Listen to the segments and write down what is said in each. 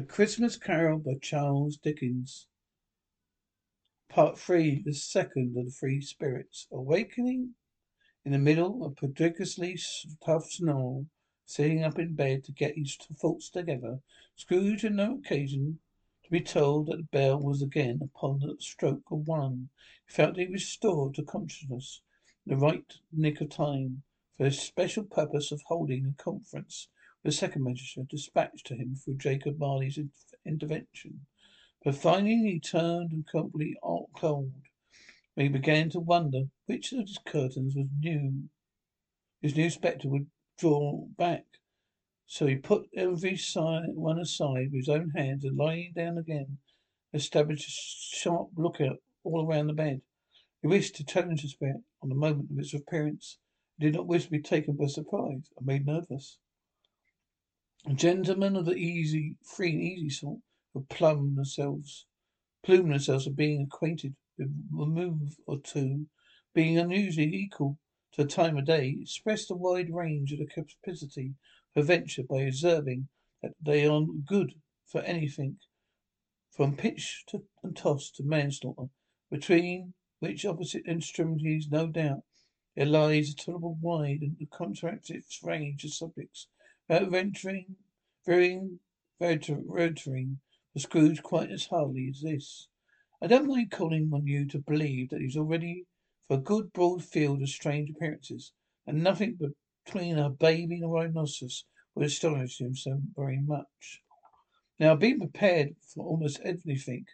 A Christmas Carol by Charles Dickens. Part three, the second of the three spirits. Awakening in the middle of prodigiously tough snow, sitting up in bed to get his thoughts together, Scrooge had no occasion to be told that the bell was again upon the stroke of one. He felt he restored to consciousness in the right nick of time, for the special purpose of holding a conference the second magistrate dispatched to him through Jacob Marley's intervention. But finding he turned and completely cold, he began to wonder which of his curtains was new. His new spectre would draw back. So he put every side, one aside with his own hands and lying down again, established a sharp lookout all around the bed. He wished to challenge the spirit on the moment of its appearance. He did not wish to be taken by surprise and made nervous. Gentlemen of the easy, free and easy sort who plumb themselves, plume themselves of being acquainted with a move or two, being unusually equal to the time of day, expressed the wide range of the capacity for venture by observing that they are good for anything from pitch to, and toss to manslaughter, between which opposite extremities, no doubt, there lies a tolerable wide and contracted range of subjects without venturing, varying, rotering for Scrooge quite as hardly as this. I don't mind calling on you to believe that he's already for a good broad field of strange appearances, and nothing between a baby and a rhinoceros would astonish him so very much. Now, being prepared for almost anything,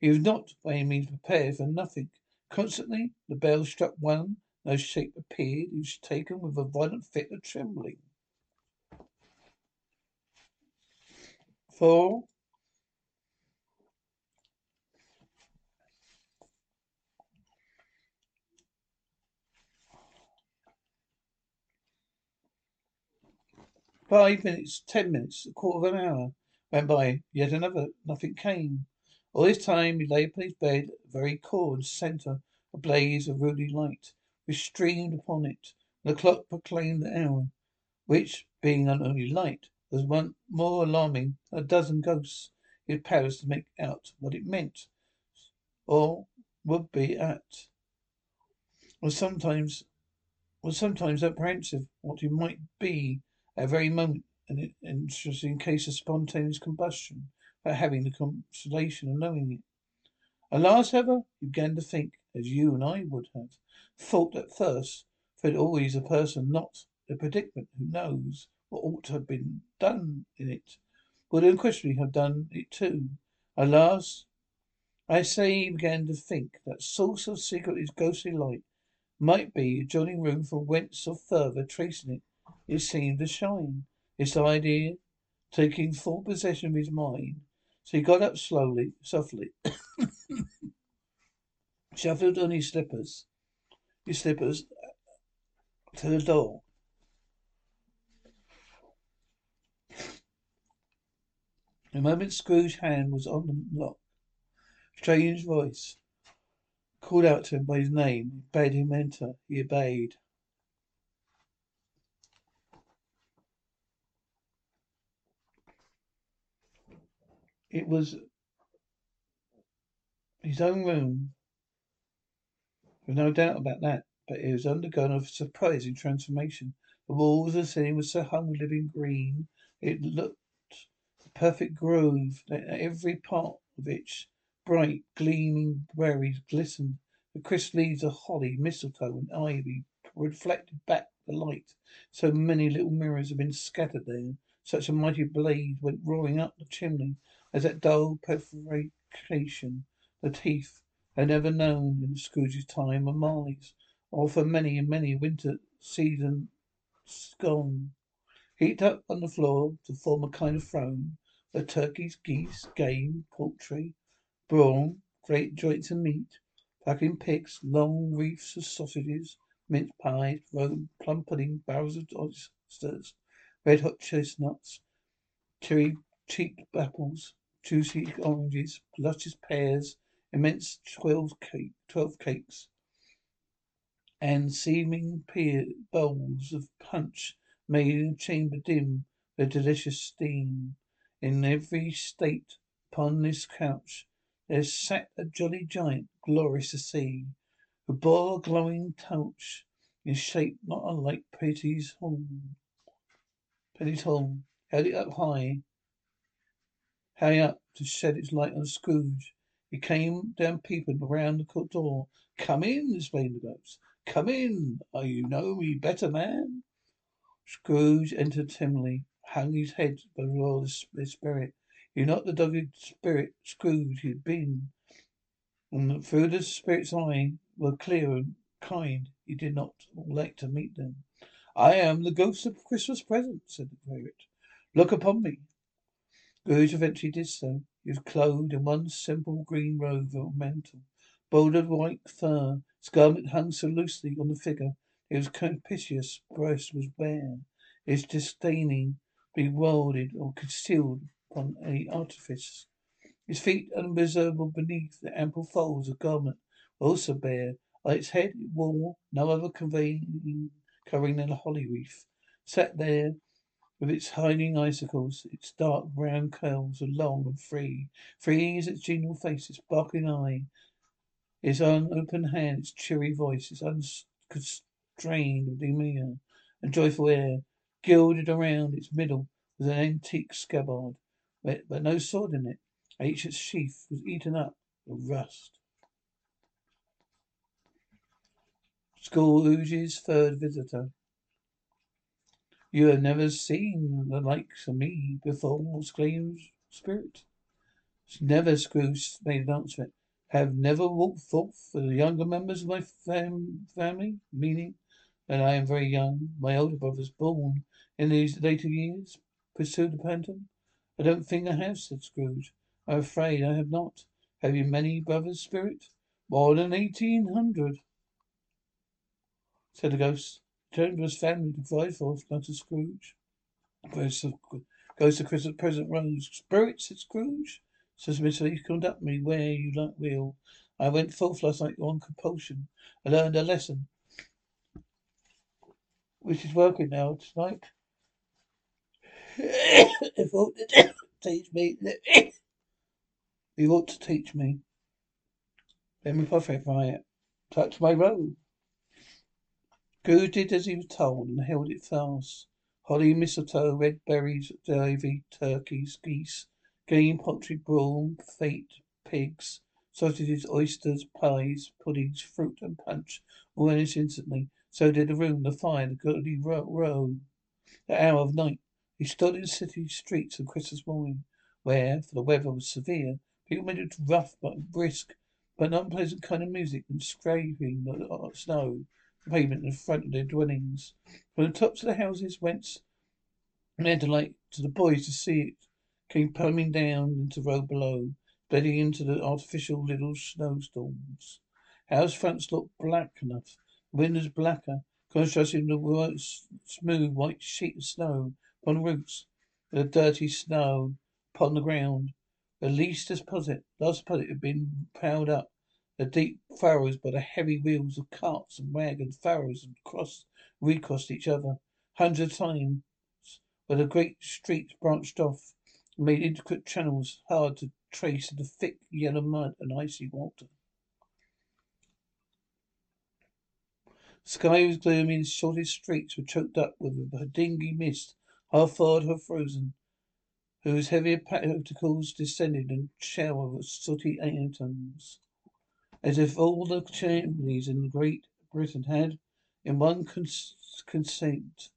he was not by any means prepared for nothing. Constantly, the bell struck one, no shape appeared. He was taken with a violent fit of trembling. For Five minutes, ten minutes, a quarter of an hour went by. Yet another. Nothing came. All this time he lay upon his bed, very core and centre, a blaze of ruddy light, which streamed upon it. The clock proclaimed the hour, which, being not only light, was one more alarming than a dozen ghosts. Had powers to make out what it meant, or would be at. Was sometimes was sometimes apprehensive what it might be at the very moment an interesting case of spontaneous combustion, without having the consolation of knowing it. At last, however, he began to think, as you and I would have thought at first, for it always a person not in a predicament who knows what ought to have been done in it, would unquestionably have done it too. Alas, I say he began to think that source of secret is ghostly light might be adjoining room from whence or further tracing it, it seemed to shine. This idea taking full possession of his mind, so he got up slowly, softly, shuffled on his slippers, his slippers to the door. The moment Scrooge's hand was on the lock, strange voice called out to him by his name, bade him enter. He obeyed. It was his own room. There's no doubt about that. But it was undergone a surprising transformation. The walls the ceiling were so hung with living green, it looked perfect grove, that every part of which bright, gleaming berries glistened. The crisp leaves of holly, mistletoe, and ivy reflected back the light. So many little mirrors had been scattered there. Such a mighty blaze went roaring up the chimney as that dull perforation the teeth had never known in Scrooge's time or Marley's, or for many and many winter seasons gone. Heaped up on the floor to form a kind of throne, were turkeys, geese, game, poultry, brawn, great joints of meat, plucking pigs, long wreaths of sausages, mince pies, plum pudding, barrels of oysters, red hot chestnuts, cherry cheeked apples, juicy oranges, luscious pears, immense twelve cake, twelve cakes, and seeming pear bowls of punch made in a chamber dim with delicious steam. In every state upon this couch there sat a jolly giant, glorious to see, who bore a glowing torch in shape not unlike Pity's horn. Pity's horn held it up high, high up to shed its light on Scrooge. He came down peeping round the court door. "Come in!" exclaimed the ghost. "Come in! Are you know me better, man?" Scrooge entered timidly, hung his head before the spirit. You're not the dogged spirit Scrooge he'd been, and through the spirit's eyes were clear and kind. He did not like to meet them. "I am the ghost of Christmas present," said the spirit. "Look upon me." Scrooge eventually did so. He was clothed in one simple green robe or mantle, bordered white fur. His garment hung so loosely on the figure. Was capacious breast was bare. His disdaining bewildered or concealed upon any artifice. His feet, unobservable beneath the ample folds of garment, were also bare. On its head it wore no other covering than a holly wreath. Sat there with its hiding icicles, its dark brown curls were long and free, free as its genial face, its sparkling eye, its unopened hand, its cheery voice, its unconstrained demeanour and joyful air. Gilded around its middle was an antique scabbard but no sword in it. Each sheath was eaten up with rust. Scrooge's third visitor. You have never seen the likes of me before, exclaimed Spirit. Never, Scrooge made an answer. Have never walked forth with the younger members of my fam- family, meaning that I am very young. My older brother was born in these later years, pursued the Phantom. I don't think I have, said Scrooge. I'm afraid I have not. Have you many brothers, Spirit? More than eighteen hundred, said the ghost. Turned to his family to provide for, muttered Scrooge. Ghost of, ghost Christmas present rose. Spirit, said Scrooge. Submissively conduct me where you like will. I went forth last night on compulsion. I learned a lesson which is working now tonight if ought to teach me, you ought to teach me. Let me profify it. Touch my robe. Scrooge did as he was told and held it fast. Holly, mistletoe, red berries, ivy, turkeys, geese, game, poultry, brawn, fate, pigs, sausages, oysters, pies, puddings, fruit, and punch all vanished instantly. So did the room, the fire, the goody row, the hour of night, he stood in city streets on Christmas morning, where, for the weather was severe, people made it rough but brisk, but an unpleasant kind of music and scraping the uh, snow, the pavement in front of their dwellings. From the tops of the houses whence men delight to the boys to see it, came pluming down into the road below, bedding into the artificial little snowstorms. House fronts looked black enough, windows blacker, contrasting the smooth white sheet of snow upon roots, the dirty snow upon the ground. The least deposit, last deposit had been piled up. The deep furrows by the heavy wheels of carts and wagons, furrows and crossed, recrossed each other hundreds of times, where the great streets branched off and made intricate channels hard to trace in the thick yellow mud and icy water. The Sky was gloomy and shortest streets were choked up with a dingy mist half thawed, half frozen, whose heavier particles descended in a shower of sooty atoms, as if all the chimneys in Great Britain had, in one consent,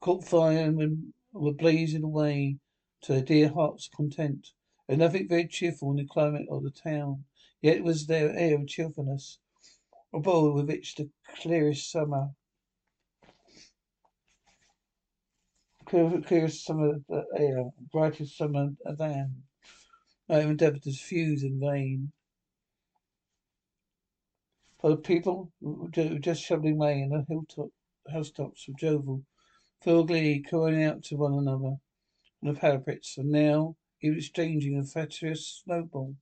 caught fire and were blazing away to their dear hearts' content. There was nothing very cheerful in the climate of the town, yet was their air of cheerfulness, abode with which the clearest summer clear, clearest summer air, brightest summer than. I have endeavoured to fuse in vain. For the people just shoveling away in the hilltop, housetops of Jovel, full glee, calling out to one another on the parapets, and now even exchanging a fatuous snowball.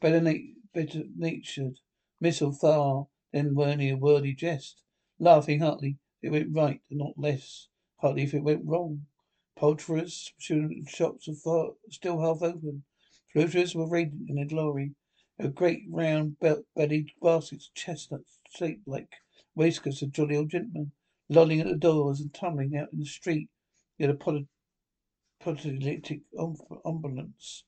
Better, na- better natured, missile far than worthy a wordy jest, laughing heartily, it went right and not less Partly if it went wrong. Poulterers' shops were still half open. Fruiterers were radiant in their glory. Their great round belt-bellied baskets, of chestnuts shaped like waistcoats of jolly old gentlemen, lolling at the doors and tumbling out in the street. Had a polyptychic ambulance.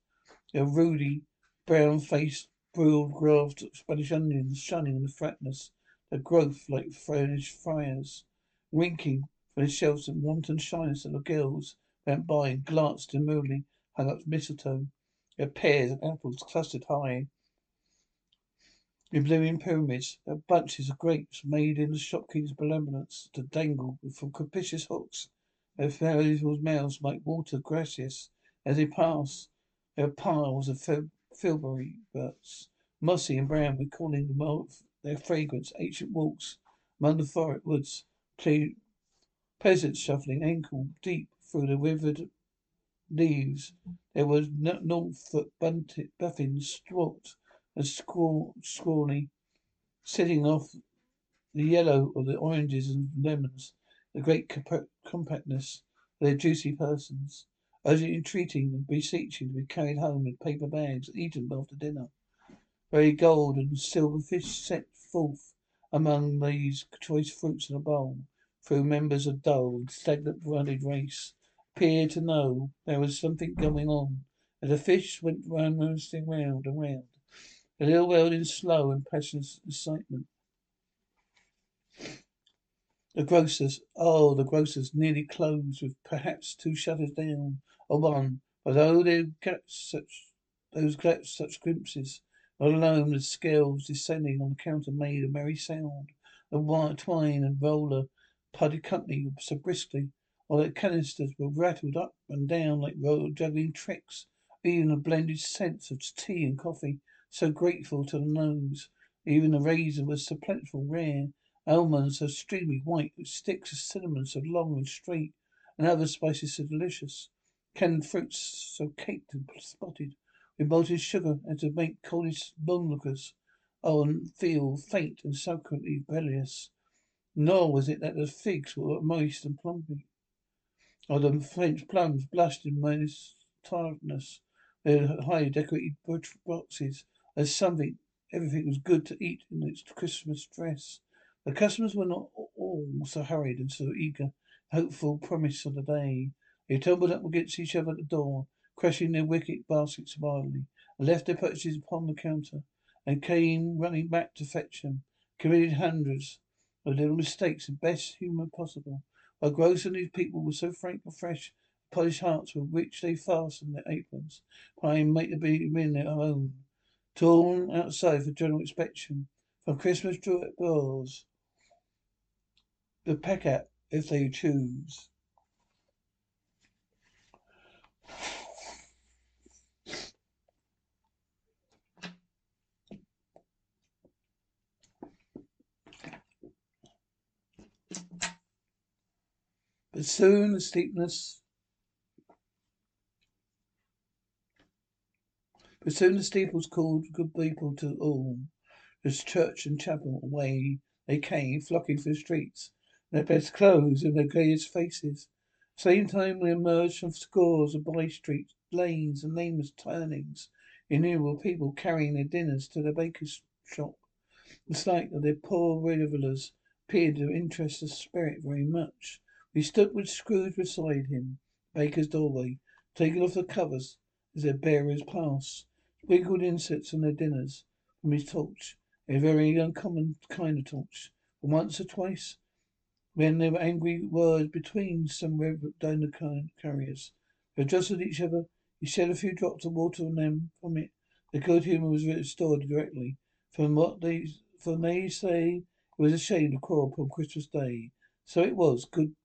Their ruddy, brown-faced, broiled graft Spanish onions shining in the fatness, their growth like furnished fires. Winking from the shelves and wanton shyness of the girls went by and glanced demurely, hung up mistletoe. Their pears and apples clustered high in blooming pyramids. Their bunches of grapes made in the shopkeeper's benevolence to dangle from capricious hooks. Their valuable mouths like water gracious as they pass. their piles of filberry butts, mossy and brown, recalling the their fragrance, ancient walks among the forest woods, peasants shuffling ankle deep through the withered leaves. There was Norfolk Biffins, stalked and scrawny, setting off the yellow of the oranges and lemons, the great compactness of their juicy persons urgently entreating and beseeching to be carried home in paper bags, and eaten after dinner. Very gold and silver fish set forth among these choice fruits in a bowl, through members of dull, stagnant blooded race, appeared to know there was something going on, and the fish went round round and round, the little world in slow and passionate excitement. The grocer's, oh, the grocer's nearly closed with perhaps two shutters down, or one, but oh, they get such, those get such glimpses. Not alone the scales descending on the counter made a merry sound. The wire, twine and roller putty company so briskly, while the canisters were rattled up and down like royal juggling tricks. Even the blended scents of tea and coffee, so grateful to the nose. Even the raisin was so plentiful, rare. Almonds so streamy white, sticks of cinnamon so long and straight, and other spices so delicious. Canned fruits so caked and spotted with malted sugar and to make onlookers oh, and feel faint and subsequently bilious. Nor was it that the figs were moist and plumpy, or the French plums blushed in moist tiredness. Their highly decorated boxes as something everything was good to eat in its Christmas dress. The customers were not all so hurried and so eager, hopeful promise of the day. They tumbled up against each other at the door, crushing their wicket baskets wildly, and left their purchases upon the counter, and came running back to fetch them, committed hundreds of little mistakes in best humour possible. While Gross and his people were so frank and fresh, polished hearts with which they fastened their aprons, crying make the been their own, torn outside for general inspection, from Christmas doors the peck if they choose. But soon the steepness But soon the steeples called good people to all. There's church and chapel away they came, flocking through the streets, their best clothes and their gayest faces. Same time we emerged from scores of by streets, lanes, and nameless turnings. Innumerable people carrying their dinners to the baker's shop. The sight of their poor revellers appeared to interest the spirit very much. We stood with Scrooge beside him, baker's doorway, taking off the covers as their bearers passed, sprinkled incense on their dinners from his torch, a very uncommon kind of torch. For once or twice when there were angry words between some donor carriers. They jostled each other. He shed a few drops of water on them from it. The good humour was restored directly. From what they from they say was a shame to quarrel upon Christmas Day. So it was. Good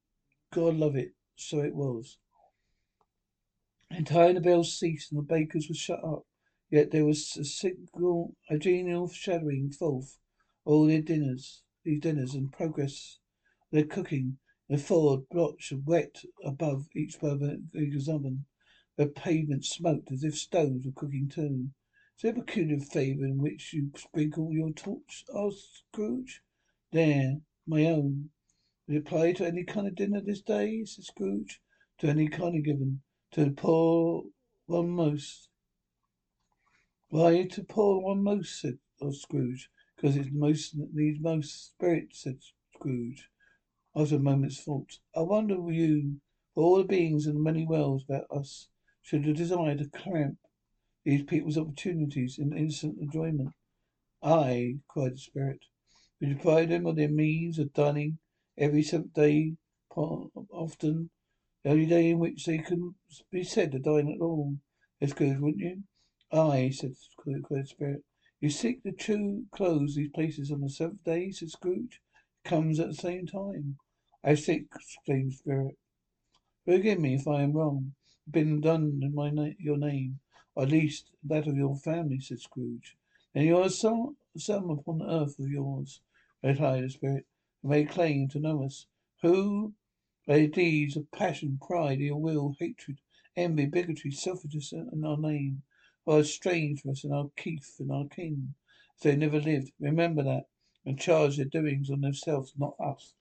God love it. So it was. And time the bells ceased and the bakers were shut up. Yet there was a single a genial shadowing forth all their dinners these dinners and progress they're cooking. The forward blotch of wet above each burger's oven. The pavement smoked as if stoves were cooking too. Is there a peculiar flavour in which you sprinkle your torch? asked Scrooge. There, my own. Would it apply to any kind of dinner this day? said Scrooge. to any kindly given to the poor one most. Why to poor one most, said Scrooge. Because it most needs most spirit, said Scrooge, after a moment's thought. I wonder you, for all the beings in the many worlds about us, should desire to cramp these people's opportunities in instant enjoyment. Aye, cried the spirit. We deprive them of their means of dining every seventh day, often the only day in which they can be said to dine at all. That's good, wouldn't you? Aye, said the spirit. You seek to true close these places on the seventh day, said Scrooge. Comes at the same time. I seek, exclaimed Spirit. Forgive me if I am wrong. Been done in my na- your name, or at least that of your family, said Scrooge. And you are some, some upon the earth of yours, replied the Spirit, may claim to know us. Who by deeds of passion, pride, ill will, hatred, envy, bigotry, selfishness and our name, are estranged from us and our kith and our kin, as they never lived. Remember that, and charge their doings on themselves, not us.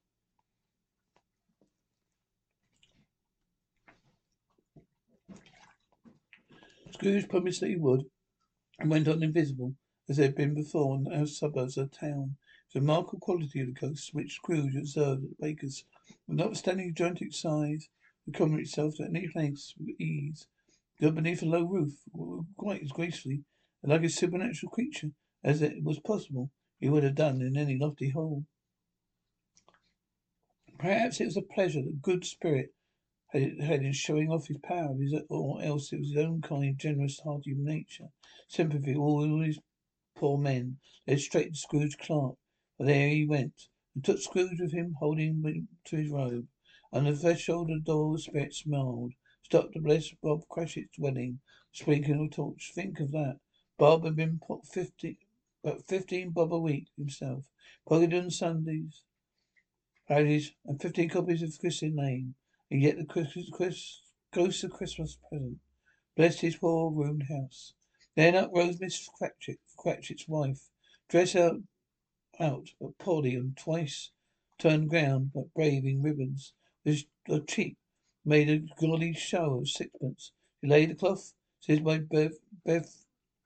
Scrooge promised that he would, and went on invisible, as they had been before in the suburbs of the town. It's a remarkable quality of the ghosts which Scrooge observed at the baker's. Notwithstanding the gigantic size, recovered itself to any place with ease. Stood beneath a low roof, quite as gracefully and like a supernatural creature as it was possible he would have done in any lofty hall. Perhaps it was a pleasure that good spirit had, had in showing off his power, his, or else it was his own kind, generous, hearty nature. Sympathy, with all these poor men, led straight to Scrooge Clark. But there he went, and took Scrooge with him, holding him to his robe. On the threshold of the door, the spirit smiled. Stopped to bless Bob Cratchit's wedding. Sprinkling a torch. Think of that. Bob had been put fifty, about fifteen bob a week himself. Pocketed on Sundays. His, and fifteen copies of Christian name. And yet the Chris, Chris, ghost of Christmas present blessed his poor ruined house. Then up rose Miss Cratchit, Cratchit's wife, dressed out, out, but poorly and twice turned round, but braving ribbons, with a cheap made a gaudy show of sixpence. She laid the cloth, says my Bev, Bev,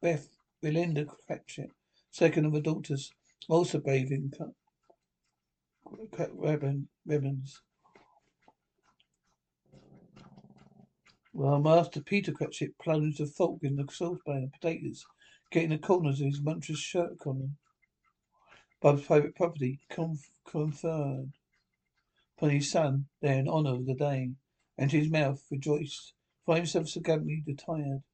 Beth, Belinda Cratchit, second of her daughters, also bathing cut, cut ribbon, ribbons. While Master Peter Cratchit plunged a fork in the saucepan of potatoes, getting the corners of his monstrous shirt collar. Bob's private property conferred upon his son there in honour of the day and his mouth rejoiced, for himself so gallantly attired,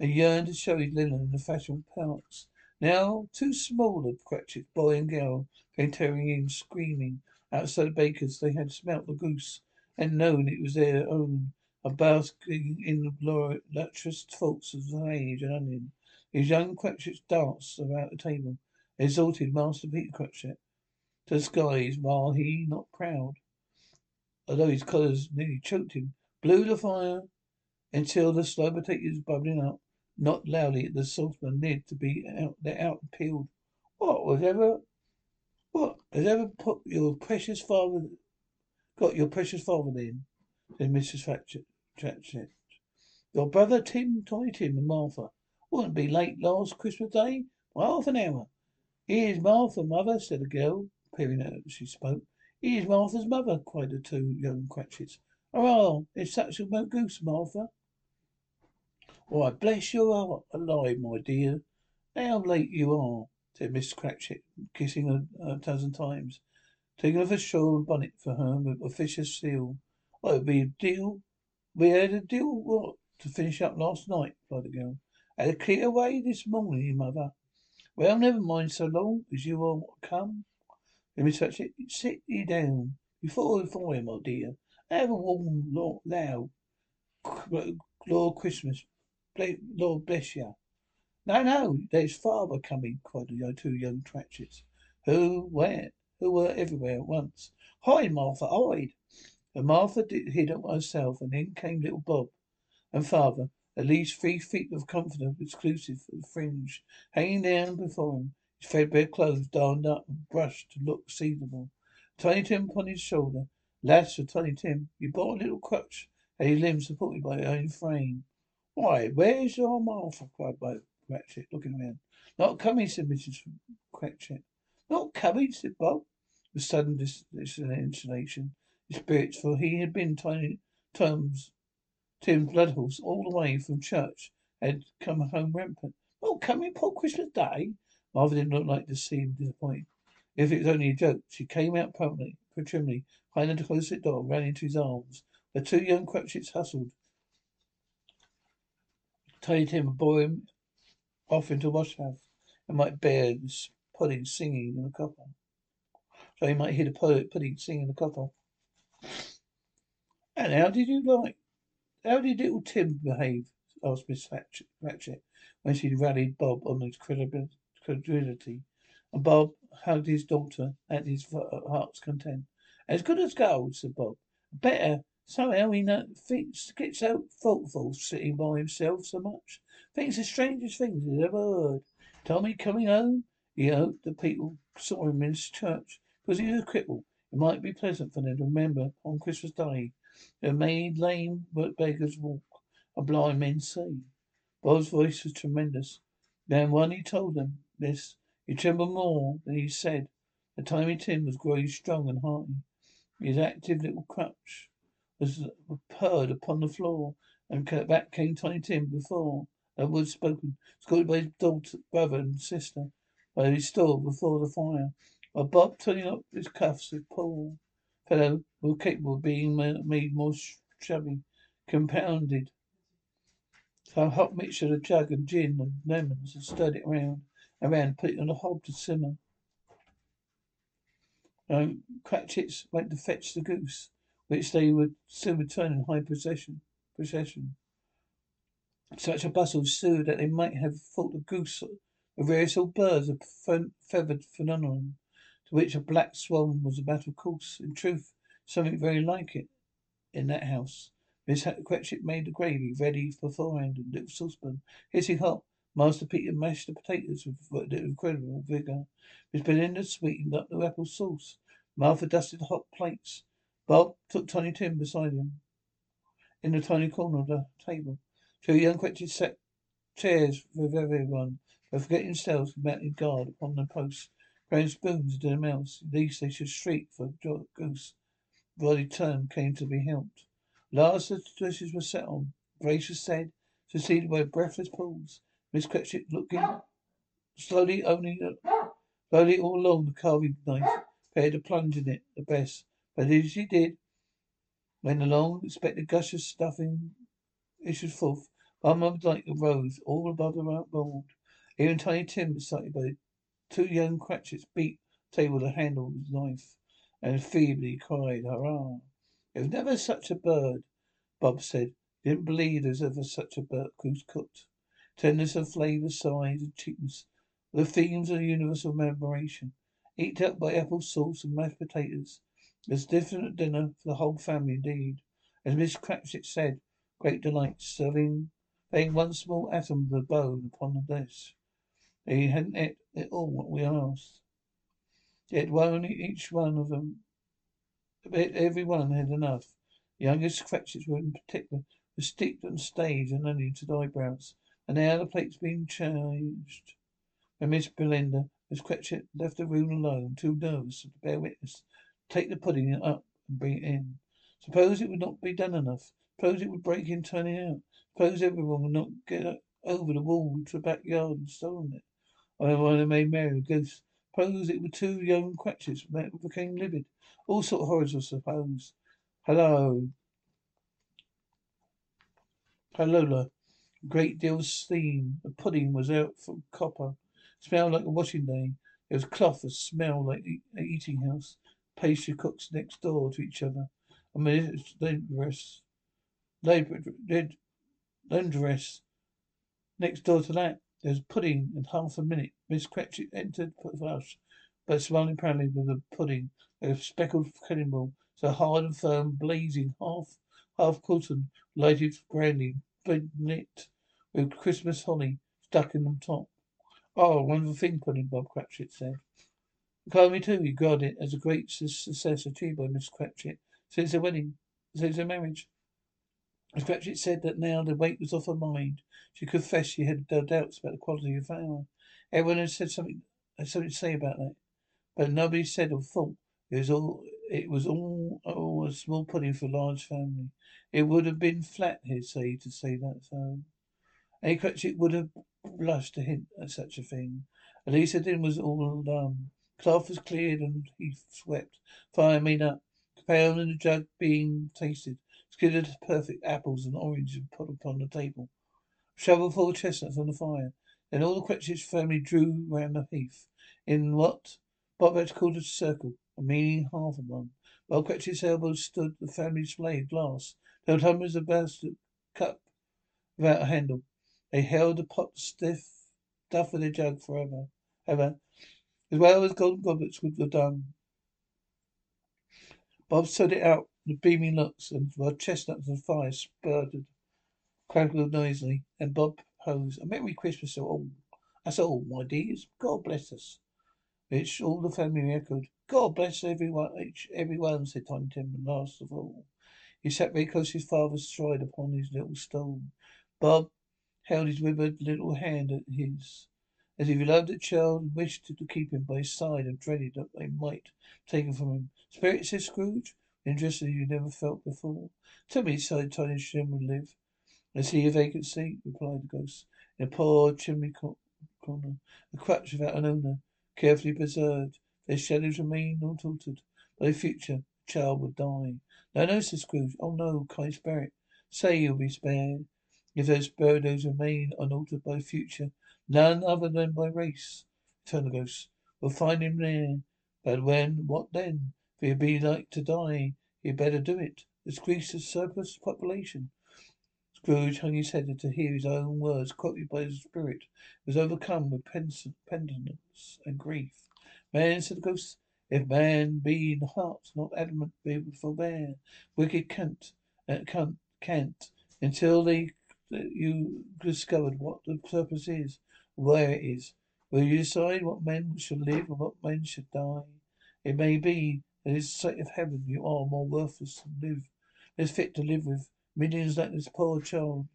and yearned to show his linen in the fashionable parts. Now, two smaller Cratchits, boy and girl, came tearing in, screaming. Outside the baker's, they had smelt the goose, and known it was their own, a basking in the lustrous faults of sage and onion. His young Cratchits danced about the table, exalted Master Peter Cratchit to the skies, while he, not proud, although his collars nearly choked him, blew the fire until the slow potatoes bubbling up, knocked loudly at the saucepan lid to be out, let out and peeled. What was ever, what has ever put your precious father, got your precious father in? said Mrs. Cratchit. Your brother Tim, Tiny Tim and Martha. Wouldn't be late last Christmas Day by half an hour. Here's Martha, mother, said the girl, peering at her as she spoke. Here's Martha's mother, cried the two young Cratchits. Hurrah! It's such a goose, Martha. Why, bless your heart alive, my dear. How late you are, said Miss Cratchit, kissing her a dozen times, taking off her shawl and bonnet for her with officious seal. What would be a deal? We had a deal what to finish up last night, replied the girl. Had a clear away this morning, mother. Well, never mind so long as you are come. Let me touch it. Sit you down before the fire, my dear. Have a warm, loud, uh, Lord Christmas. Lord bless you. No, no, there's father coming, cried the two young Cratchits, who where who were everywhere at once. Hide, Martha, hide. And Martha did, hid herself, and in came little Bob and father, at least three feet of comforter exclusive of the fringe, hanging down before him. His threadbare clothes darned up and brushed to look seasonable. Tiny Tim upon his shoulder. Lass for Tiny Tim, you bought a little crutch and his limbs supported by her own frame. Why, where's your Martha? cried Bob Cratchit, looking around. Not coming, said Mrs. Cratchit. Not coming, said Bob, with sudden insulation. His spirits, for he had been tiny Tom's Tim's blood horse all the way from church, had come home rampant. Not coming poor Christmas Day? Martha didn't like to see him disappointed. If it was only a joke, she came out promptly, trimly, behind the closet door, ran into his arms. The two young Cratchits hustled. Tiny Tim bore him off into the wash house and might bear the pudding singing in the copper. So he might hear the pudding singing in the copper. And how did you like? How did little Tim behave? asked Miss Cratchit when she rallied Bob on his credulity. And Bob hugged his daughter at his heart's content. As good as gold, said Bob. Better. Somehow he not, thinks, gets so thoughtful sitting by himself so much. Thinks the strangest things he's ever heard. Tommy coming home? He hoped the people saw him in church because he was a cripple. It might be pleasant for them to remember on Christmas Day that made lame but beggars walk, a blind men see. Bob's voice was tremendous. Then when he told them this, he trembled more than he said. The tiny Tim was growing strong and hearty. His active little crutch was purred upon the floor, and back came Tiny Tim before a word spoken, scolded by his daughter, brother and sister, by his stall before the fire. While Bob, turning up his cuffs, said, Poor fellow, were capable of being made more shabby, compounded. Some hot mixture of jug and gin and lemons and stirred it around, around, put it on a hob to simmer. Um, Cratchits went to fetch the goose, which they would soon return in high procession. procession. Such a bustle ensued that they might have thought the goose a various old birds, a feathered phenomenon, to which a black swan was a matter of course. In truth, something very like it in that house. Miss Cratchit made the gravy ready beforehand in a little saucepan, hissing hot. Master Peter mashed the potatoes with incredible vigour. Miss Belinda sweetened up the apple sauce. Martha dusted the hot plates. Bob took Tiny Tim beside him in the tiny corner of the table. Two young Cratchits sat chairs with everyone, but forgetting themselves, mounted guard upon the posts, crammed spoons into their mouths. Lest they should shriek for goose. Bloody turn came to be helped. Last the dishes were set on. Grace was said, succeeded by a breathless pause. Miss Cratchit looking slowly only slowly all along the carving knife, prepared to plunge in it the best. But as she did, when the long expected gush of stuffing issued forth, one moment like the rose all above the round mould. Even Tiny Tim, excited by the two young Cratchits, beat the table to handle his knife, and feebly cried, Hurrah! There was never such a bird, Bob said. Didn't believe there was ever such a bird goose cooked. Tenderness of flavour, size, and cheapness the themes of universal admiration. Eked up by apple sauce and mashed potatoes. It was a different dinner for the whole family indeed. As Miss Cratchit said, great delight, serving laying one small atom of the bone upon the dish. They hadn't ate at all what we asked. Yet one each one of them every one had enough. The youngest Cratchits were in particular were steeped on stage and only to the eyebrows. And now the plate's been changed. When Miss Belinda, Miss Cratchit left the room alone, too nervous to bear witness, take the pudding up and bring it in. Suppose it would not be done enough. Suppose it would break in turning out. Suppose everyone would not get over the wall to the backyard and stolen it. Or when they made merry ghosts. Suppose it were two young Cratchits became livid. All sort of horrors, I suppose. Hello. Hello, A great deal of steam. The pudding was out from copper. Smelled like a washing day. There was cloth that smelled like an eating house. Pastry cooks next door to each other. I mean, labourers. laundress. Laundress. Next door to that, there was pudding in half a minute. Miss Cratchit entered flush, but smiling proudly with the a speckled cannonball, so hard and firm, blazing, half half cotton, lighted brandy, lit with Christmas holly stuck in the top. Oh, wonderful thing, pudding, Bob Cratchit said. Call me too. Regarded it as a great success achieved by Miss Cratchit since their wedding, since their marriage. As said that now the weight was off her mind, she confessed she had doubts about the quality of flour. Everyone had said something, had something to say about that, but nobody said or thought it was all. It was all, all a small pudding for a large family. It would have been flat, he'd say, to say that so. Any Cratchit would have blushed to hint at such a thing. The dinner was all done. Cloth was cleared and he swept. Fire made up. Pail and the jug being tasted. Skidded perfect apples and oranges put upon the table. Shovel full of chestnuts on the fire. Then all the Cratchit family drew round the hearth in what Bob called a circle, a meaning half one. While Cratchit's elbows stood the family display glass. Were tumblers of bastard cup without a handle. They held the pot stiff, stuff of the jug forever. Ever. As well as golden goblets would have done. Bob stood it out with beaming looks, and while uh, chestnuts and fire spurted, crackled noisily, and Bob posed, A Merry Christmas to all. That's all, my dears. God bless us. Which all the family echoed. God bless everyone, each, everyone, said Tiny Tim, and last of all. He sat very close to his father's side upon his little stool. Bob held his withered little hand at his, as if he loved the child and wished to keep him by his side and dreaded that they might take him from him. Spirit, said Scrooge, interested you never felt before. Tell me, said Tiny Tim would live. I see a vacant seat, replied the ghost, in a poor chimney corner, a crutch without an owner, carefully preserved. Their shadows remain unaltered. By future, child would die. No, no, said Scrooge. Oh no, kind spirit. Say you'll be spared. If those shadows remain unaltered by future, none other than by race, returned the ghost. We'll find him there. But when, what then? If he'd be like to die, he'd better do it. Decrease the surplus population. Scrooge hung his head to hear his own words quoted by the spirit. He was overcome with penitence and grief. Man, said the ghost, if man be in heart not adamant, be forbear. Wicked can't, uh, can't, can't, until they you discovered what the purpose is, where it is. Will you decide what men should live and what men should die? It may be in the sight of heaven you are more worthless to live, less fit to live with millions like this poor child,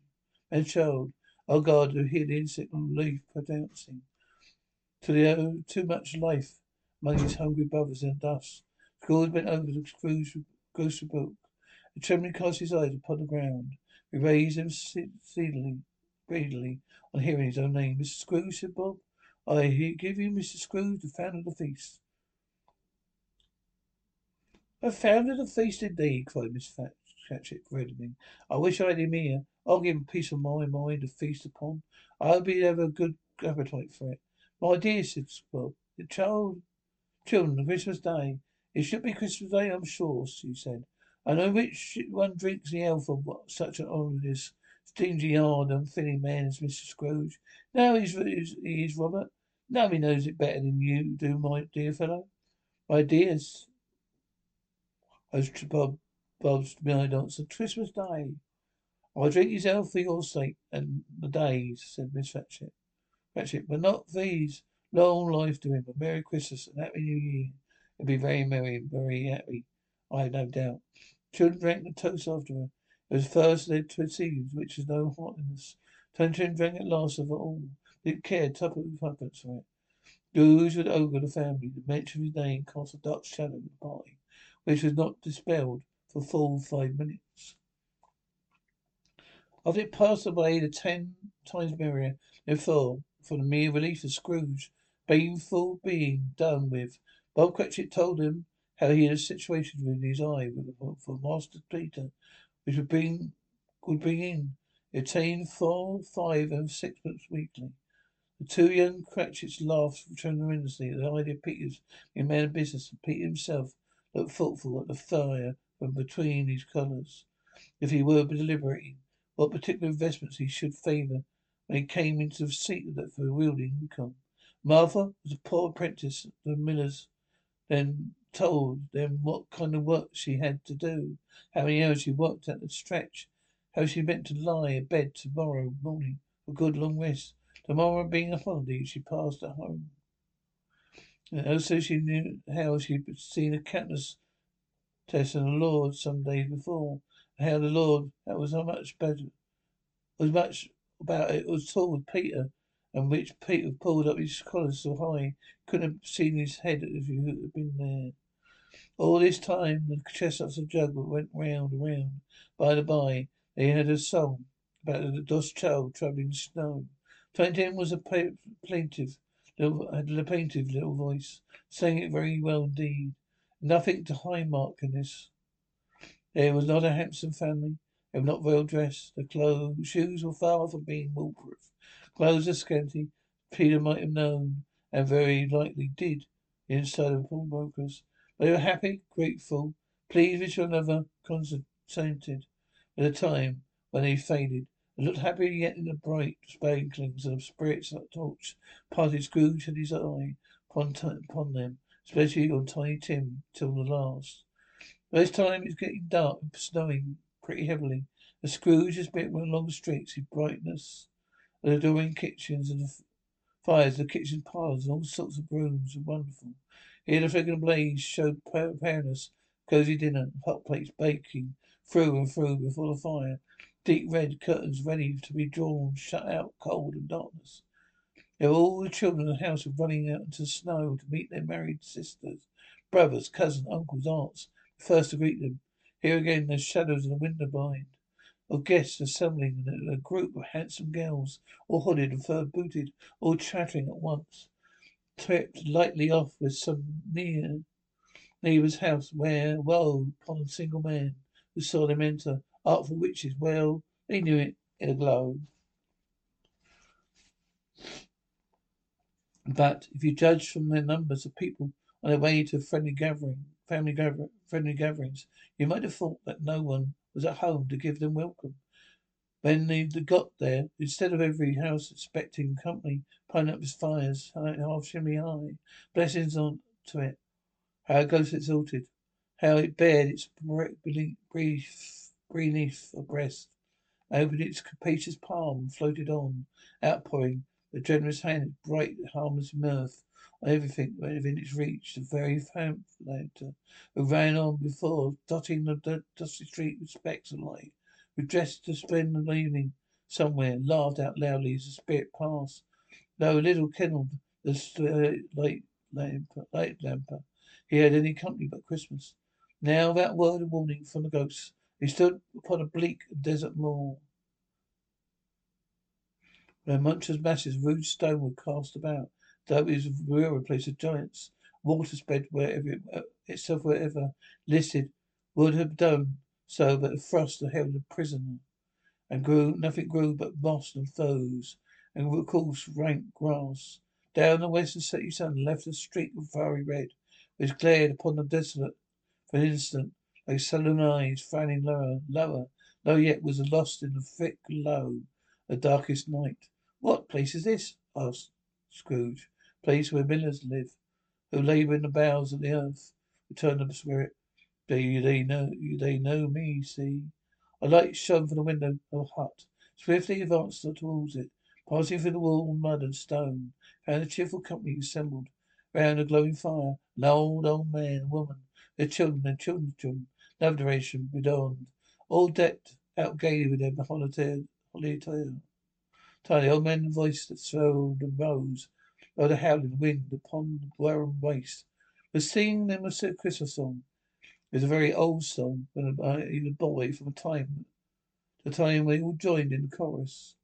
and child. Oh God, who hear the insect leaf pronouncing to the oh, too much life among his hungry brothers and thus. Scrooge bent over the Scrooge ghostly book. The trembling cast his eyes upon the ground. He raised them speedily, greedily, on hearing his own name. Mr. Scrooge, said Bob. I give you Mr. Scrooge, the fan of the feast. A founder of the feast indeed, cried Miss Cratchit, reddening. I wish I had him here. I'll give him a piece of my mind to feast upon. I'll be have a good appetite for it. My dear, said Bob, the child Children, Christmas Day. It should be Christmas Day, I'm sure, she said. I know which one drinks the health of such an ominous, stingy, hard, unfeeling man as Mr. Scrooge. Now he's, he's, is Robert. He knows it better than you do, my dear fellow. My dears, as Bob, Bob's behind answered, Christmas Day. I'll drink his health for your sake and the days, said Miss Cratchit. Cratchit, but not these. Long life to him. A Merry Christmas and Happy New Year. He'll be very merry and very happy, I have no doubt. Children drank the toast after her. It was first led to a seed which was no hotness. Tiny Tim drank at last of all. Didn't care tuppence for it. Scrooge would over the family. The mention of his name cast a dark shadow in the party, which was not dispelled for full five minutes. After it passed away, the ten times merrier, therefore, for the mere relief of Scrooge Painful being done with. Bob Cratchit told him how he had a situation with his eye for Master Peter, which would bring would bring in obtain four, five, and sixpence weekly. The two young Cratchits laughed tremendously at the idea of Peter's being man of business, and Peter himself looked thoughtful at the fire from between his colours. If he were deliberating what particular investments he should favour when he came into the seat for wielding income. Martha was a poor apprentice at the miller's, then told them what kind of work she had to do, how many hours she worked at the stretch, how she meant to lie in bed tomorrow morning for good long rest. Tomorrow being a holiday, she passed at home. Also she knew how she had seen a countless test and the lord some days before, how the Lord, that was so much better, was much about it was told Peter, and which Peter pulled up his collar so high, he couldn't have seen his head if he had been there. All this time the chestnuts of jug went round and round. By the by, they had a song about the lost child travelling in snow. Tiny was a plaintive, little, had a plaintive little voice, saying it very well indeed. Nothing to high mark in this. There was not a handsome family. They were not well dressed. The clothes, shoes were far from being woolproof. Clothes are scanty. Peter might have known, and very likely did, inside of pawnbrokers. They were happy, grateful, pleased with one another, contented with a time when they faded. They looked happier yet in the bright sparklings of spirits that torch. Parted Scrooge had his eye upon, t- upon them, especially on Tiny Tim, till the last. By this time it was getting dark and snowing pretty heavily. The Scrooge has been along the streets with brightness, the adoring kitchens and the fires, the kitchen parlours, and all sorts of rooms wonderful. Here the flickering blaze showed paleness, cosy dinner, hot plates baking through and through before the fire deep red curtains ready to be drawn, shut out cold and darkness. There were all the children in the house running out into the snow to meet their married sisters, brothers, cousins, uncles, aunts, first to greet them. Here again the shadows of the window blind. Of guests assembling in a group of handsome girls, all hooded and fur booted, all chattering at once. Tripped lightly off with some near neighbour's house where, woe upon a single man who saw them enter, Artful witches, well, they knew it in a glow. But if you judge from the numbers of people on their way to friendly gathering, family gather, friendly gatherings, you might have thought that no one was at home to give them welcome. When they got there, instead of every house expecting company, piling up its fires half chimney high, blessings on to it. How it goes exalted, how it bared its brief a breast, opened its capacious palm, floated on, outpouring the generous hand, bright, harmless mirth on everything within its reach. The very pamphleter who ran on before, dotting the dusty street with specks of light, who dressed to spend the evening somewhere, laughed out loudly as the spirit passed. Though little kennelled the light lamp, light lamper, he had any company but Christmas. Now, without word of warning from the ghosts, he stood upon a bleak desert moor, where monstrous masses of rude stone were cast about, though it was a real place of giants. Water spread wherever uh, itself wherever listed would have done so, but the frost had held a prisoner, and grew nothing grew but moss and furze, and coarse rank grass. Down the western setting sun left a streak of fiery red, which glared upon the desolate for an instant sullen eyes frowning lower, lower, lower yet was lost in the thick glow of darkest night. What place is this? asked Scrooge. Place where millers live, who labour in the bowels of the earth, returned the spirit. They, they know, they know me, see. A light shone from the window of a hut. Swiftly advanced towards it, passing through the wall of mud and stone, found a cheerful company assembled round a glowing fire. An old, old man woman, their children and children's children, Love duration beyond. All decked out gaily with their holiday, holiday Tiny old man's voice that swelled and rose by the howling wind upon the barren waste was singing them a Christmas song. It was a very old song he was uh, a boy from a time the time when they all joined in the chorus.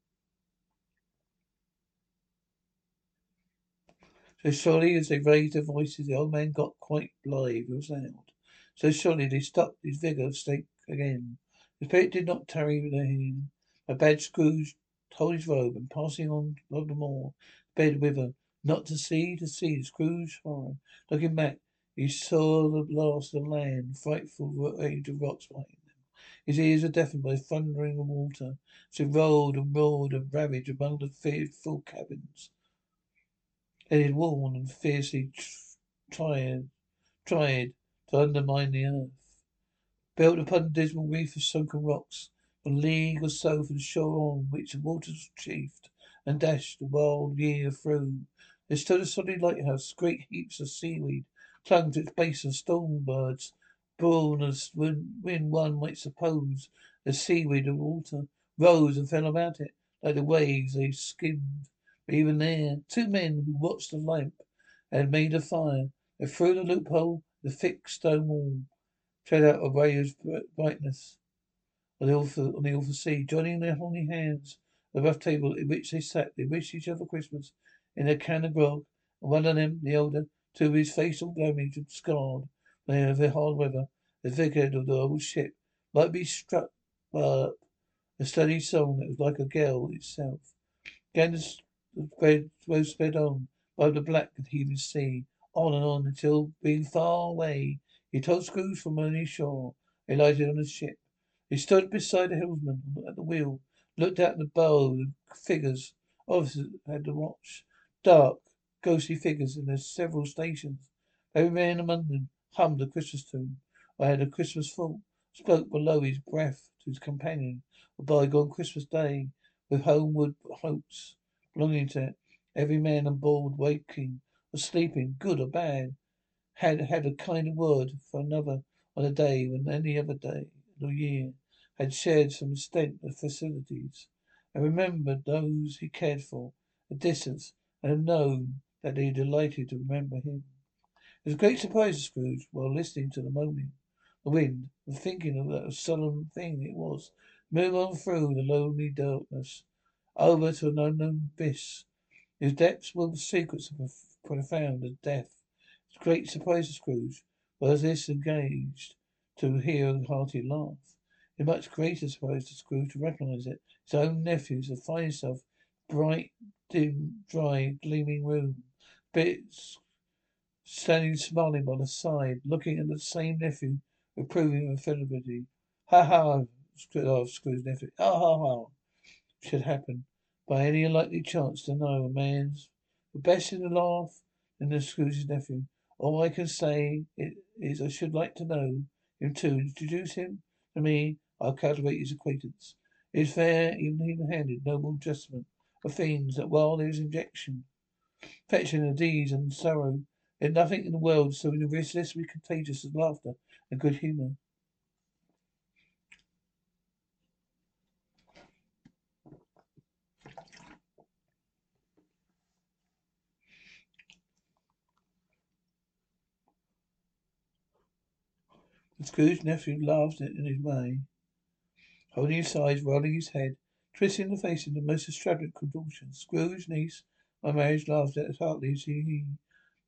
So surely as they raised their voices, the old man got quite blithe with loud. So they stopped his vigour of stake again. The spirit did not tarry with him. A bad Scrooge told his robe, and passing on of the moor, bed with her, not to see, to see Scrooge horror. Looking back, he saw the last of land, frightful range of rocks behind them. His ears were deafened by thundering of water, so he rolled and roared and ravaged among the fearful cabins. They had worn and fiercely tried, tried to undermine the earth. Built upon a dismal reef of sunken rocks, a league or so from shore on which the waters chafed and dashed the wild year through, there stood a solid lighthouse. Great heaps of seaweed clung to its base, and storm birds born as when one might suppose the seaweed and water rose and fell about it, like the waves they skimmed. But even there, two men who watched the lamp had made a fire. They through the loophole, the thick stone wall, tread out a ray of brightness on the awful, on the awful sea, joining their holy hands the rough table at which they sat. They wished each other Christmas in a can of grog, and one of them, the elder, to his face all damaged and scarred by the hard weather, the vicar of the old ship, might be struck by a steady song that was like a gale itself. Again the spread, sped on by the black and heaving sea, on and on until, being far away, he told Scrooge from on his shore. They lighted on the ship. He stood beside the helmsman at the wheel, looked out at the bow. The figures officers had to watch. Dark, ghostly figures in their several stations. Every man among them hummed a Christmas tune, or had a Christmas thought, spoke below his breath to his companion of bygone Christmas day, with homeward hopes belonging to it. Every man on board, waking or sleeping, good or bad, had had a kind word for another on a day when any other day of the year had shared some extent of facilities, and remembered those he cared for, a distance, and had known that they delighted to remember him. It was a great surprise to Scrooge, while listening to the moaning, the wind, and thinking of that solemn thing it was, move on through the lonely darkness, over to an unknown abyss, whose depths were the secrets of profound as death. Its great surprise to Scrooge was this engaged to hear a hearty laugh. It much greater surprise to Scrooge to recognise it. His own nephew to find himself bright, dim, dry, gleaming room. Bits standing smiling by the side, looking at the same nephew, reproving affability. Ha ha! laughed oh, Scrooge's nephew. Ha ha ha! Should happen, by any likely chance, to know a man's the best in the laugh than the Scrooge's nephew. All I can say is I should like to know him too. Introduce him to me. I'll cultivate his acquaintance. It is fair, even even-handed, noble adjustment of things that while there is injection, affection, and ease and sorrow, there's nothing in the world so irresistibly contagious as laughter and good humour. The Scrooge nephew laughed in his way, holding his sides, rolling his head, twisting the face in the most extravagant contortions. Scrooge's niece, my marriage, laughed at heartily as he,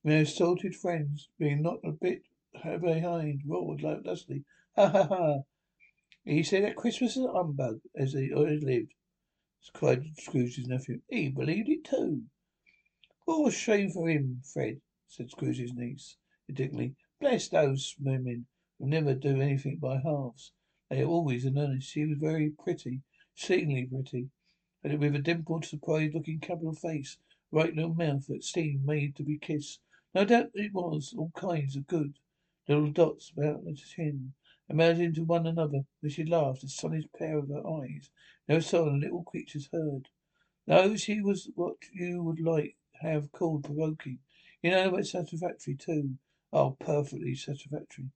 my assaulted friends, being not a bit behind, roared lustily. Ha ha ha! He said that Christmas is a humbug, as he always lived, cried Scrooge's nephew. He believed it too. What a shame for him, Fred, said Scrooge's niece, indignantly. Bless those women never do anything by halves. They are always in earnest. She was very pretty, exceedingly pretty, and with a dimpled, surprised looking capital face, right little mouth that seemed made to be kissed. No doubt it was all kinds of good little dots about the chin, melted into one another as she laughed, a sunny pair of her eyes. No saw the little creatures heard. No, she was what you would like have called provoking. You know, but satisfactory too. Oh, perfectly satisfactory.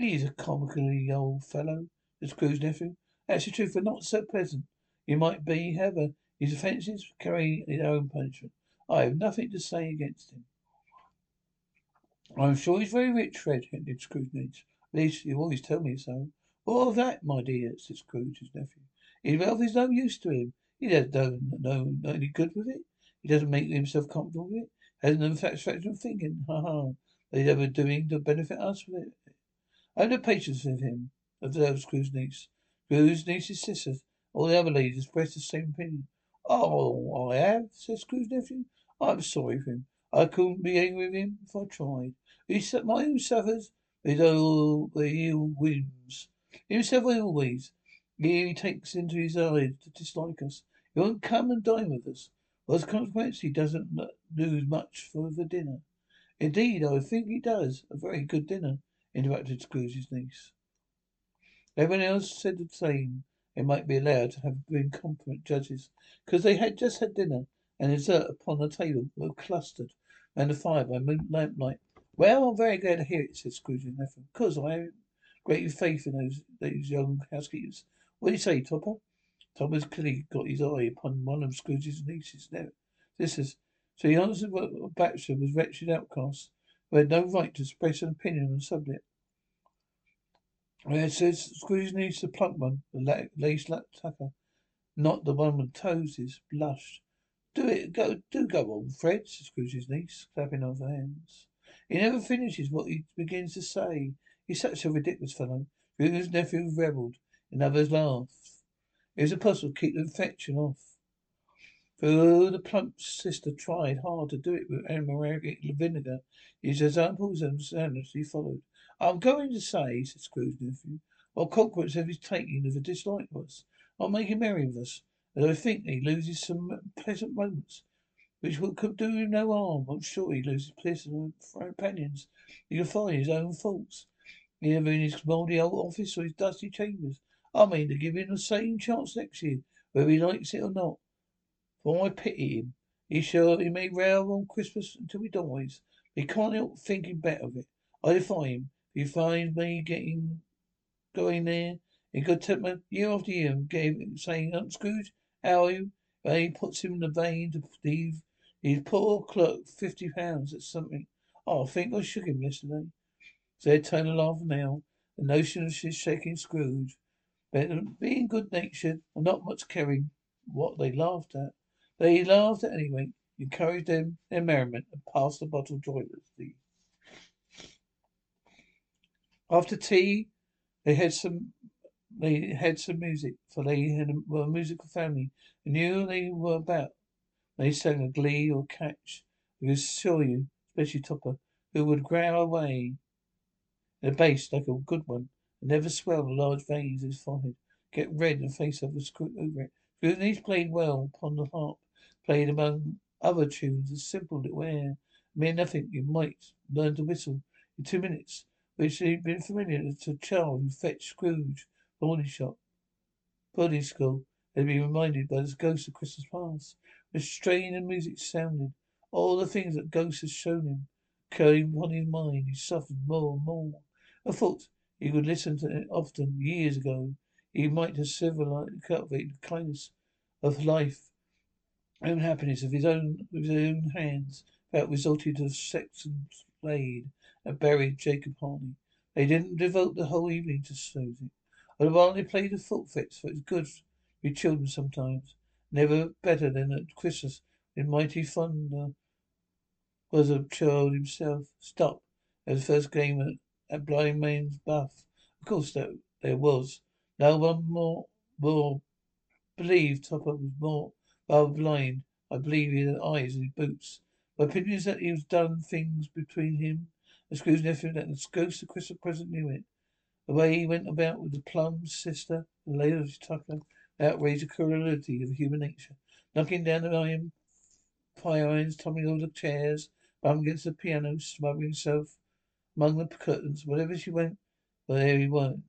He's a comically old fellow, the Scrooge nephew. That's the truth, but not so pleasant. He might be, however, his offences carry their own punishment. I have nothing to say against him. I'm sure he's very rich, Fred, hinted Scrooge niece. At least you always tell me so. What of that, my dear? said Scrooge's nephew. His wealth is no use to him. He doesn't know any good with it. He doesn't make himself comfortable with it. Hasn't the satisfaction of thinking, ha ha, that he's ever doing to benefit us with it. I have no patience with him, niece. Scrooge's niece's sisters, all the other ladies expressed the same opinion. Oh, I have, Scrooge's nephew. I'm sorry for him. I couldn't be angry with him if I tried. He my suffers the ill whims. Himself always. He takes into his eyes to dislike us. He won't come and dine with us. As a consequence, he doesn't lose much for the dinner. Indeed, I think he does. A very good dinner interrupted Scrooge's niece. Everyone else said the same. They might be allowed to have been competent judges, because they had just had dinner, and dessert upon the table were clustered round the fire by lamplight. Well, I'm very glad to hear it, said Scrooge's nephew, because I have great faith in those those young housekeepers. What do you say, Topper? Topper's clearly got his eye upon one of Scrooge's nieces. Now, This is so he answered what a bachelor was wretched outcast who had no right to express an opinion on the subject. Where says Scrooge's niece, the plump one, the lace tucker, not the one with toes, is blushed. Do it, go, do go on, Fred, said Scrooge's niece, clapping her hands. He never finishes what he begins to say. He's such a ridiculous fellow. Scrooge's nephew revelled, and others laughed. It was impossible to keep the infection off. Though the plump sister tried hard to do it with aromatic vinegar, his examples and sanity followed. I'm going to say, said Scrooge's nephew, what consequence of his taking of a dislike to us? I'll make him merry with us as I think he loses some pleasant moments, which could do him no harm. I'm sure he loses pleasant companions. He can find his own faults, either in his mouldy old office or his dusty chambers. I mean to give him the same chance next year, whether he likes it or not. For I pity him. He shall he may rail on Christmas until he dies, he can't help thinking better of it. I defy him. If he finds me getting going there in good temper year after year, gave, saying, Aunt Scrooge, how are you? And he puts him in the vein to leave his poor clerk fifty pounds. That's something. Oh, I think I shook him yesterday. So they turn a laugh now. The notion of his shaking Scrooge. But being good natured and not much caring what they laughed at. They laughed at any rate, encouraged them their merriment, and passed the bottle joyously. After tea, they had some they had some music, for they had were a musical family and knew they were about. They sang a glee or catch. I can assure you, especially Topper, who would growl away a bass like a good one, and never swell the large veins of his forehead, get red and face over, over it. Goonies played well upon the harp, played among other tunes a simple little air, mere nothing you might learn to whistle in two minutes, which had been familiar to a child who fetched Scrooge boarding shop, boarding school, had been reminded by the ghost of Christmas past. The strain of music sounded. All the things that ghost had shown him came upon his mind. He suffered more and more. I thought he could listen to it often years ago. He might have civilized, cultivated the kindness of life and happiness of his own with his own hands, that resulted of the Saxon's blade and buried Jacob Marley. They didn't devote the whole evening to Susie. While they played the foot fits, for it's good with children sometimes. Never better than at Christmas when Mighty Thunder was a child himself. Stop. Was the first game at, at Blind Man's Buff. Of course that there was. No one more more believed Topper was more rather blind. I believe he had eyes in his boots. My opinion is that he was done things between him and Scrooge's nephew that the ghost of Christmas present knew it. The way he went about with the plum sister and Lady Tucker outraged the cruelty of human nature. Knocking down the iron fire irons, tumbling over the chairs, bumping against the piano, smothering himself among the curtains. Wherever she went, well, there he went.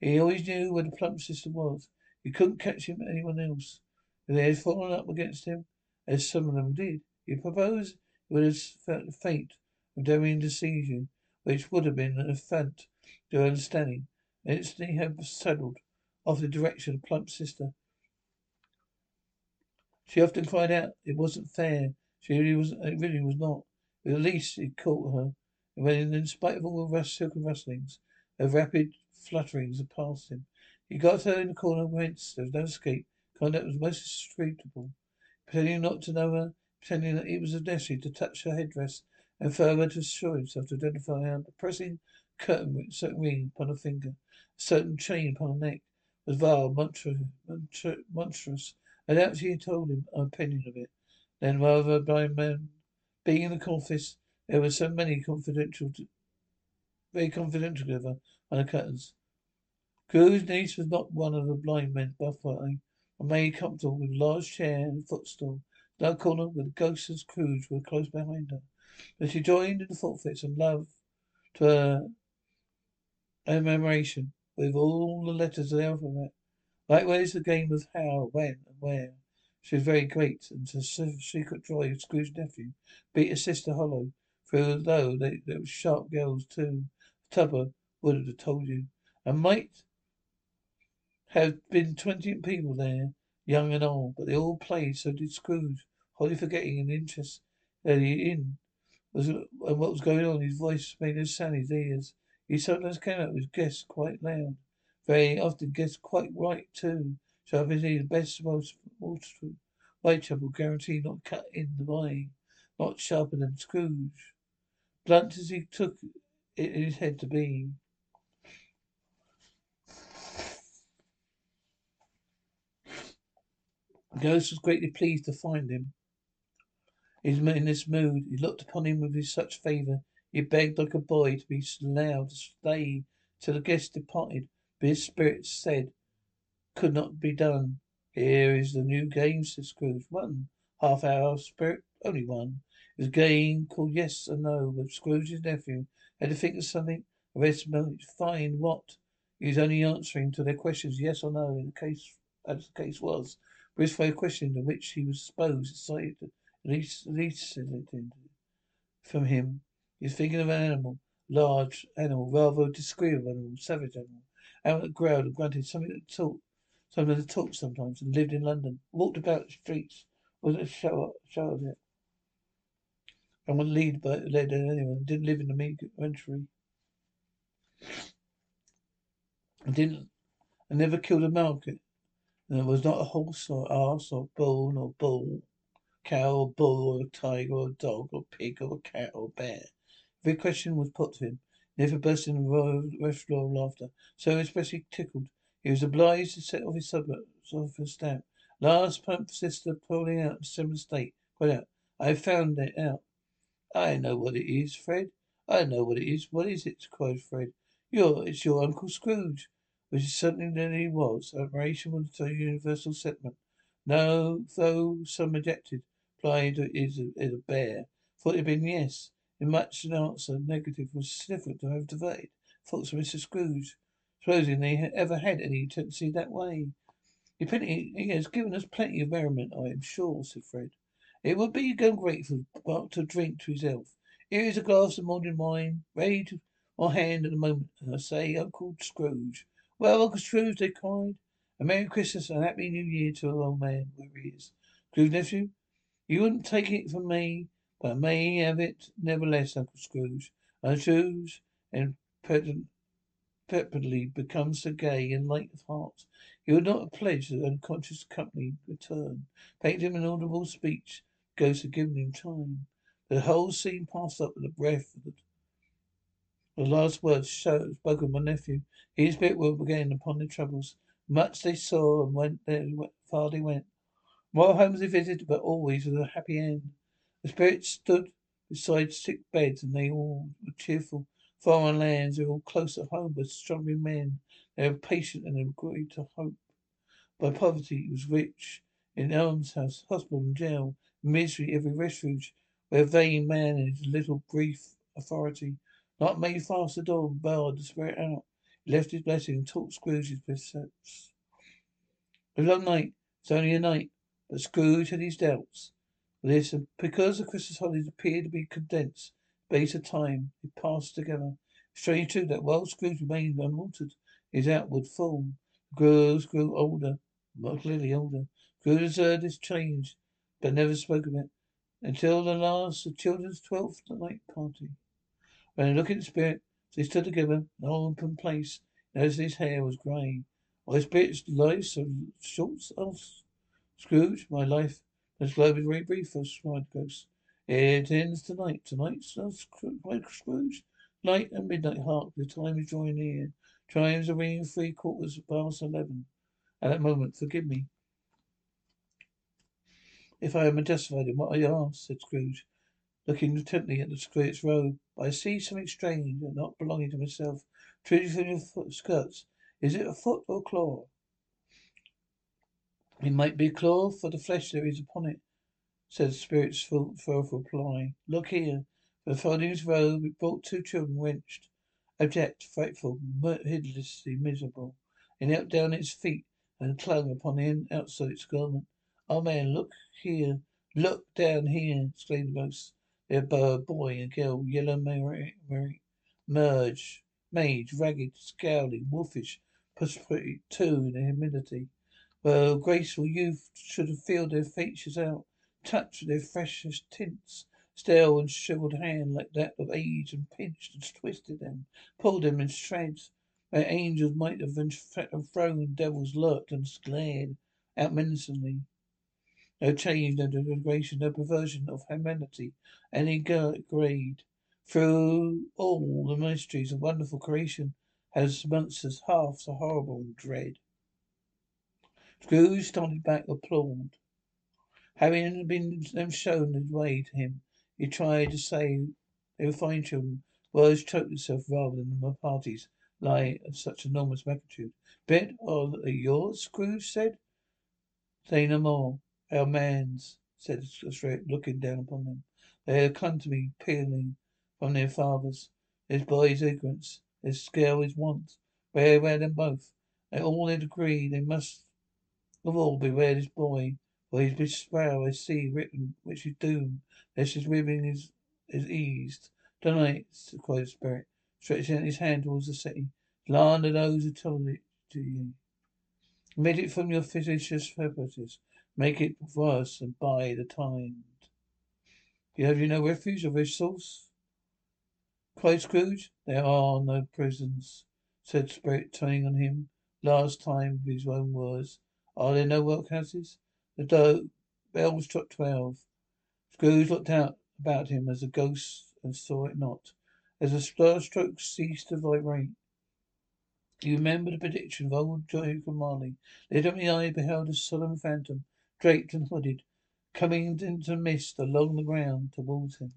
He always knew where the plump sister was. You couldn't catch him anyone else. If they had fallen up against him, as some of them did, he proposed he would have felt the fate of seize you, which would have been an affront to understanding. And instantly have settled off the direction of plump sister. She often cried out it wasn't fair. She really was it really was not. But at least it caught her. And when in spite of all the rush silken rustlings, her rapid flutterings had passed him. He got her in the corner whence there was no escape. Conduct was most inscrutable. Pretending not to know her, pretending that it was a necessary to touch her headdress, and further to assure himself to identify her, pressing curtain with a certain ring upon her finger, a certain chain upon her neck, was vile, monstrous, monstrous. I doubt she had told him her opinion of it. Then, rather blind man, being in the office, there were so many confidential, to, very confidential together on the curtains. Scrooge's niece was not one of the blind men's buffet, and made comfortable with a large chair and footstool. No corner with the ghost of Scrooge were close behind her. But she joined in the forfeits and love to her admiration with all the letters of the alphabet. Likewise the game of how, when, and where. She was very great, and her secret joy of Scrooge's nephew beat her sister hollow, for though they, they were sharp girls too. Topper would have told you. And might have been twenty people there, young and old, but they all played, so did Scrooge, wholly forgetting an interest that he in was and what was going on. His voice made no sound in his ears. He sometimes came out with guests quite loud. Very often guests quite right too. So if the best of most, Whitechapel guarantee not cut in the line, not sharper than Scrooge. Blunt as he took it in his head to be. The ghost was greatly pleased to find him. In this mood, he looked upon him with such favour. He begged like a boy to be allowed to stay till the guest departed, but his spirit said could not be done. Here is the new game, said Scrooge. One half hour spirit, only one. It was a game called Yes or No, but Scrooge's nephew had to think of something. The rest might find what. He was only answering to their questions yes or no, in the case as the case was. But his question to which he was supposed excited at least elicited from him. He was thinking of an animal, large animal, rather disagreeable animal, savage animal. Animal that growled and grunted, something that talked, something that talked sometimes, and lived in London, walked about the streets, wasn't a show, show of it. And would lead by led anyone, didn't live in the menagerie. And didn't and never killed a market. And it was not a horse or ass or bull or bull cow or bull or a tiger or a dog or pig or a cat or bear. Every question was put to him. Never burst in a rush of laughter, so especially tickled. He was obliged to set off his suburbs off a stamp. Last pump sister pulling out a similar state. Cried out, I found it out. I know what it is, Fred. I know what it is. What is it? cried Fred. You're, it's your Uncle Scrooge. Which is something that he was. Admiration was a universal sentiment. No, though some rejected replied is a, is a bear. Thought it had been yes. In much an answer negative was difficult to have debated. Thoughts of Mr. Scrooge. Supposing they had ever had any tendency that way. He, plenty, he has given us plenty of merriment, I am sure, said Fred. It would be ungrateful but to drink to his health. Here is a glass of modern wine, ready to my hand at the moment. And I say, Uncle Scrooge. Well, Uncle Scrooge, they cried. A Merry Christmas and a Happy New Year to an old man, wherever he is. Scrooge nephew, you wouldn't take it from me, but I may have it nevertheless, Uncle Scrooge. And Scrooge and pepperedly become so gay and light of heart. He would not have pledged the unconscious company return. Paid him an audible speech. Ghost had given him time. The whole scene passed up with the breath of the, the last words spoken by my nephew. His spirit will again upon their troubles. Much they saw and went there far they went. More homes they visited, but always with a happy end. The spirits stood beside sick beds, and they all were cheerful. Foreign lands, they were all close at home, but struggling men. They were patient and agreed to hope. By poverty, he was rich. In almshouse, hospital, and jail. Misery, every refuge. Where vain man and his little brief authority. Not made fast the door and the spirit out. He left his blessing and taught Scrooge his precepts. A long night. It's only a night. But Scrooge had his doubts. This, because the Christmas holidays appeared to be condensed space of time, they passed together. Strange too that while Scrooge remained unaltered, his outward form grows grew older, more clearly older. Scrooge observed this change, but never spoke of it until the last of children's twelfth night party. When looking at the spirit, they stood together in an open place. Noticed his hair was grey. Oh, my spirit's life so short of Scrooge, my life has glowed very brief, the ghost. It ends tonight. Tonight, cried Scrooge. Night and midnight, hark, the time is drawing near. Chimes are ringing three quarters past eleven. At that moment, forgive me. If I am justified in what I ask, said Scrooge, looking intently at the spirit's robe, I see something strange and not belonging to myself. Trudging through your foot skirts. Is it a foot or claw? It might be a claw for the flesh there is upon it, said the spirit's full, full reply. Look here. The folding his robe, it brought two children wrenched, abject, frightful, hideously miserable. He knelt down at his feet and clung upon the outside of its garment. Oh man, look here, look down here, exclaimed the ghost. A boy and girl, yellow Mary, Mary, merge mage, ragged, scowling, wolfish, prosperity too in their humility. Well, graceful youth should have filled their features out, touched their freshest tints, stale and shriveled hand like that of age, and pinched and twisted them, pulled them in shreds. Where angels might have thrown, devils lurked and glared out menacingly. No change, no degradation, no perversion of humanity, any grade. Through all the mysteries of wonderful creation has monsters half so horrible and dread. Scrooge started back, appalled. Having been them shown the way to him, he tried to say they were fine children. Words choked himself rather than the parties lie of such enormous magnitude. Bet they yours? Scrooge said. Say no more. Our mans, said Straight, looking down upon them. They have come to me, peeling from their fathers. This boy's ignorance, this girl is want. Beware them both. They all agree they must of all beware this boy. For his spell I see written which is doom, lest his living is is eased. Tonight, cried the spirit, stretching out his hand towards the city. Land of those who tell it to you. Omit it from your fictitious purposes. Make it worse and buy the time. You have you no refuge or resource? cried Scrooge. There are no prisons, said Spirit, turning on him last time with his own words. Are there no workhouses? The do- bell struck twelve. Scrooge looked out about him as a ghost and saw it not. As the star strokes ceased to vibrate, he remembered the prediction of old Jacob Marley. Lit up the eye beheld a solemn phantom, draped and hooded, coming into mist along the ground towards him.